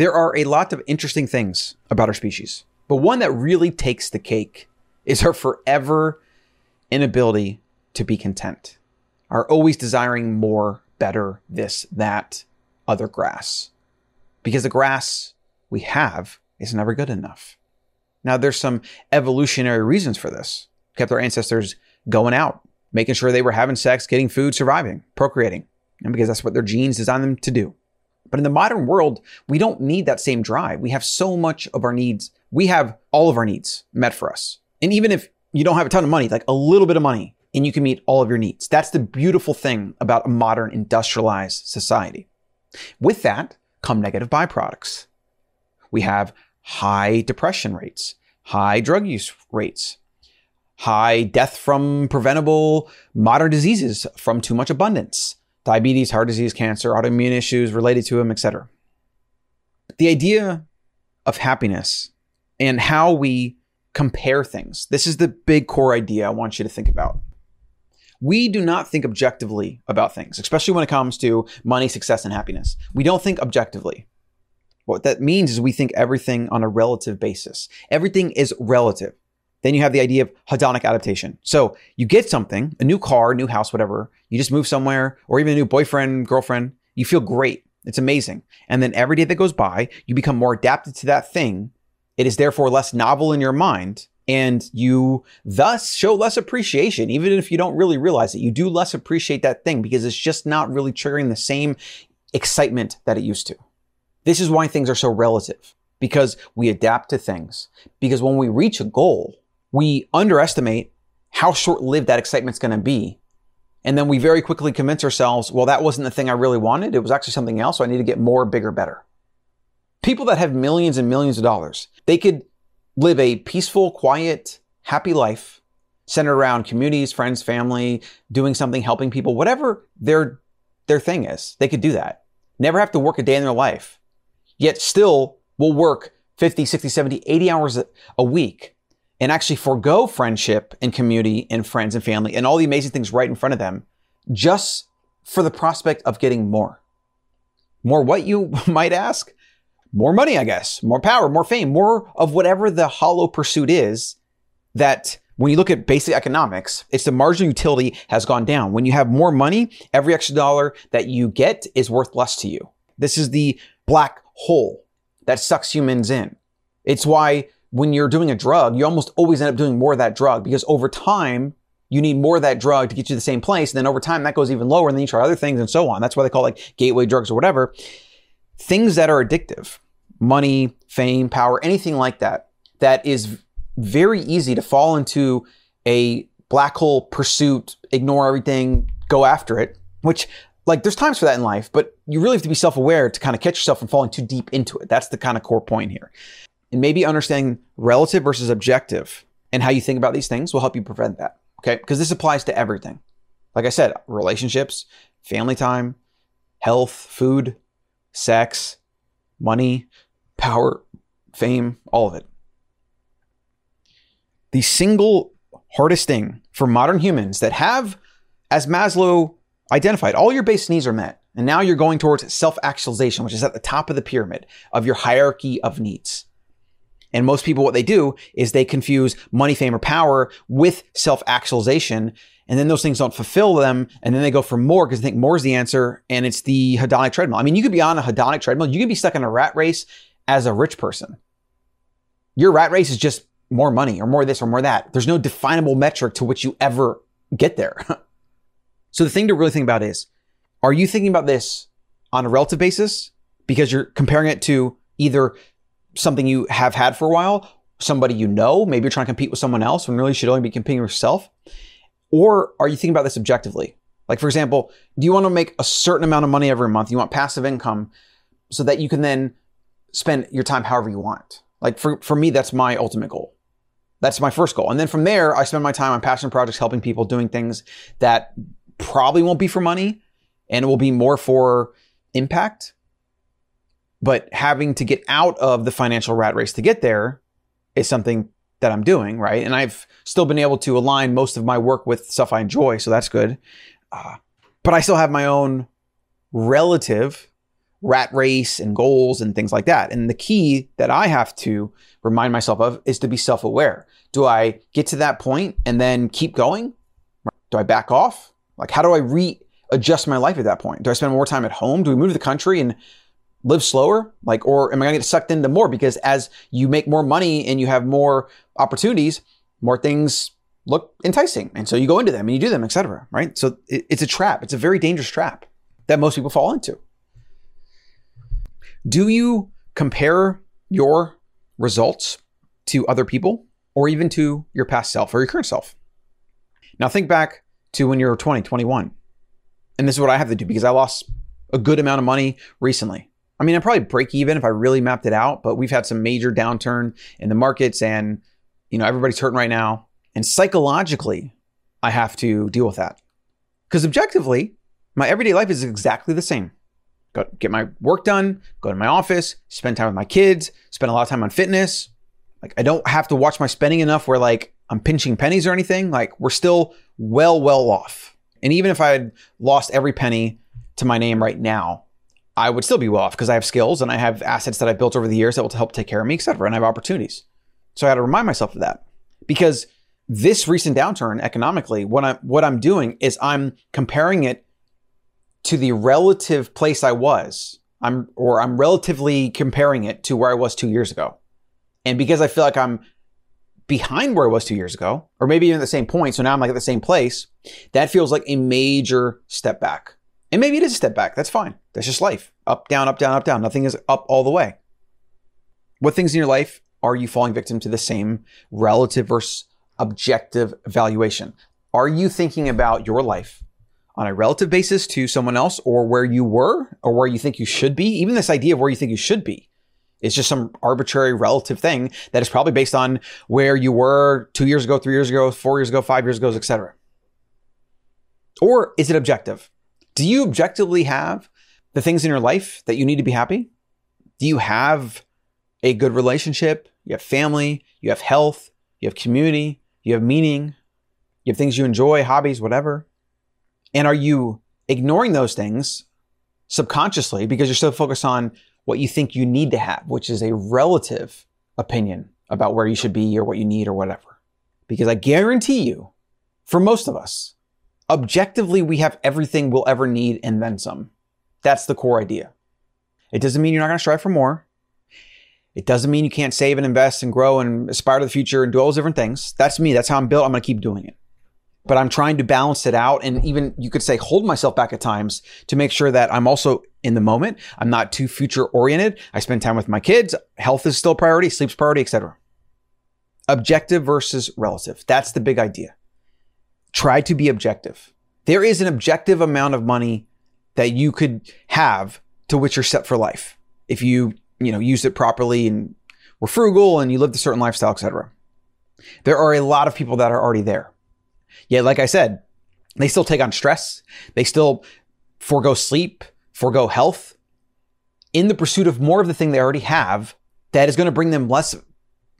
There are a lot of interesting things about our species, but one that really takes the cake is our forever inability to be content. Our always desiring more, better, this, that, other grass. Because the grass we have is never good enough. Now, there's some evolutionary reasons for this. Kept our ancestors going out, making sure they were having sex, getting food, surviving, procreating, and because that's what their genes designed them to do. But in the modern world, we don't need that same drive. We have so much of our needs. We have all of our needs met for us. And even if you don't have a ton of money, like a little bit of money, and you can meet all of your needs. That's the beautiful thing about a modern industrialized society. With that come negative byproducts. We have high depression rates, high drug use rates, high death from preventable modern diseases from too much abundance, diabetes, heart disease, cancer, autoimmune issues related to them, etc. The idea of happiness and how we compare things. This is the big core idea I want you to think about. We do not think objectively about things, especially when it comes to money, success, and happiness. We don't think objectively. What that means is we think everything on a relative basis. Everything is relative. Then you have the idea of hedonic adaptation. So you get something, a new car, new house, whatever. You just move somewhere or even a new boyfriend, girlfriend. You feel great. It's amazing. And then every day that goes by, you become more adapted to that thing. It is therefore less novel in your mind. And you thus show less appreciation, even if you don't really realize it. You do less appreciate that thing because it's just not really triggering the same excitement that it used to. This is why things are so relative because we adapt to things. Because when we reach a goal, we underestimate how short lived that excitement's going to be. And then we very quickly convince ourselves, well, that wasn't the thing I really wanted. It was actually something else. So I need to get more, bigger, better. People that have millions and millions of dollars, they could live a peaceful, quiet, happy life centered around communities, friends, family, doing something, helping people, whatever their, their thing is. They could do that. Never have to work a day in their life, yet still will work 50, 60, 70, 80 hours a week and actually forego friendship and community and friends and family and all the amazing things right in front of them just for the prospect of getting more. More what you might ask? More money, I guess. More power, more fame, more of whatever the hollow pursuit is that when you look at basic economics, it's the marginal utility has gone down. When you have more money, every extra dollar that you get is worth less to you. This is the black hole that sucks humans in. It's why when you're doing a drug, you almost always end up doing more of that drug because over time, you need more of that drug to get you to the same place. And then over time, that goes even lower. And then you try other things and so on. That's why they call it like gateway drugs or whatever. Things that are addictive, money, fame, power, anything like that, that is very easy to fall into a black hole pursuit, ignore everything, go after it, which like there's times for that in life, but you really have to be self-aware to kind of catch yourself from falling too deep into it. That's the kind of core point here and maybe understanding relative versus objective and how you think about these things will help you prevent that. Okay. Because this applies to everything. Like I said, relationships, family time, health, food, sex, money, power, fame, all of it. The single hardest thing for modern humans that have, as Maslow identified, all your base needs are met. And now you're going towards self actualization, which is at the top of the pyramid of your hierarchy of needs. And most people, what they do is they confuse money, fame, or power with self actualization. And then those things don't fulfill them. And then they go for more because they think more is the answer. And it's the hedonic treadmill. I mean, you could be on a hedonic treadmill. You could be stuck in a rat race as a rich person. Your rat race is just more money or more this or more that. There's no definable metric to which you ever get there. so the thing to really think about is, are you thinking about this on a relative basis? Because you're comparing it to either something you have had for a while, somebody you know, maybe you're trying to compete with someone else when really you should only be competing with yourself? Or are you thinking about this objectively? Like, for example, do you want to make a certain amount of money every month? You want passive income so that you can then spend your time however you want. Like, for, for me, that's my ultimate goal. That's my first goal. And then from there, I spend my time on passion projects, helping people, doing things that probably won't be for money and it will be more for impact but having to get out of the financial rat race to get there is something that I'm doing, right? And I've still been able to align most of my work with stuff I enjoy, so that's good. Uh, but I still have my own relative rat race and goals and things like that. And the key that I have to remind myself of is to be self aware. Do I get to that point and then keep going? Do I back off? Like, how do I readjust my life at that point? Do I spend more time at home? Do we move to the country and live slower? Like, or am I going to get sucked into more? Because as you make more money and you have more opportunities, more things look enticing. And so you go into them and you do them, etc. Right? So it, it's a trap. It's a very dangerous trap that most people fall into. Do you compare your results to other people or even to your past self or your current self? Now think back to when you were 20, 21. And this is what I have to do because I lost a good amount of money recently. I mean, I'd probably break even if I really mapped it out, but we've had some major downturn in the markets and you know, everybody's hurting right now. And psychologically, I have to deal with that. Because objectively, my everyday life is exactly the same. Go get my work done, go to my office, spend time with my kids, spend a lot of time on fitness. Like I don't have to watch my spending enough where like I'm pinching pennies or anything. Like we're still well, well off. And even if I had lost every penny to my name right now, I would still be well off because I have skills and I have assets that I've built over the years that will help take care of me, et cetera. And I have opportunities. So I had to remind myself of that because this recent downturn economically, what I'm what I'm doing is I'm comparing it to the relative place I was. I'm or I'm relatively comparing it to where I was two years ago. And because I feel like I'm behind where I was two years ago, or maybe even at the same point, so now I'm like at the same place, that feels like a major step back. And maybe it is a step back. That's fine. That's just life. Up, down, up, down, up, down. Nothing is up all the way. What things in your life are you falling victim to the same relative versus objective evaluation? Are you thinking about your life on a relative basis to someone else or where you were or where you think you should be? Even this idea of where you think you should be is just some arbitrary relative thing that is probably based on where you were two years ago, three years ago, four years ago, five years ago, etc. Or is it objective? Do you objectively have the things in your life that you need to be happy? Do you have a good relationship? You have family, you have health, you have community, you have meaning, you have things you enjoy, hobbies, whatever. And are you ignoring those things subconsciously because you're so focused on what you think you need to have, which is a relative opinion about where you should be or what you need or whatever? Because I guarantee you, for most of us, objectively, we have everything we'll ever need and then some. That's the core idea. It doesn't mean you're not going to strive for more. It doesn't mean you can't save and invest and grow and aspire to the future and do all those different things. That's me. That's how I'm built. I'm going to keep doing it. But I'm trying to balance it out and even you could say hold myself back at times to make sure that I'm also in the moment. I'm not too future oriented. I spend time with my kids. Health is still priority, sleep's priority, etc. Objective versus relative. That's the big idea. Try to be objective. There is an objective amount of money that you could have to which you're set for life. If you you know, used it properly and were frugal and you lived a certain lifestyle, etc. There are a lot of people that are already there. Yet, like I said, they still take on stress. They still forego sleep, forego health in the pursuit of more of the thing they already have that is going to bring them less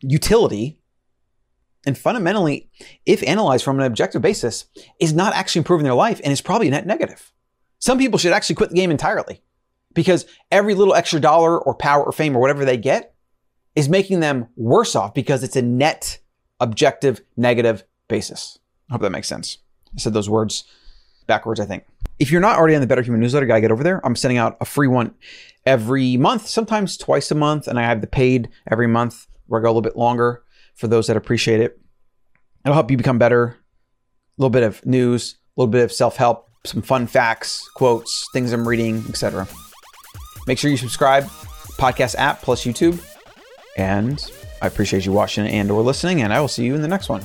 utility. And fundamentally, if analyzed from an objective basis, is not actually improving their life and is probably a net negative. Some people should actually quit the game entirely because every little extra dollar or power or fame or whatever they get is making them worse off because it's a net objective negative basis. I hope that makes sense. I said those words backwards, I think. If you're not already on the Better Human newsletter, gotta get over there. I'm sending out a free one every month, sometimes twice a month, and I have the paid every month where I go a little bit longer for those that appreciate it. It'll help you become better. A little bit of news, a little bit of self-help, some fun facts, quotes, things I'm reading, etc. Make sure you subscribe, podcast app plus YouTube. And I appreciate you watching and or listening, and I will see you in the next one.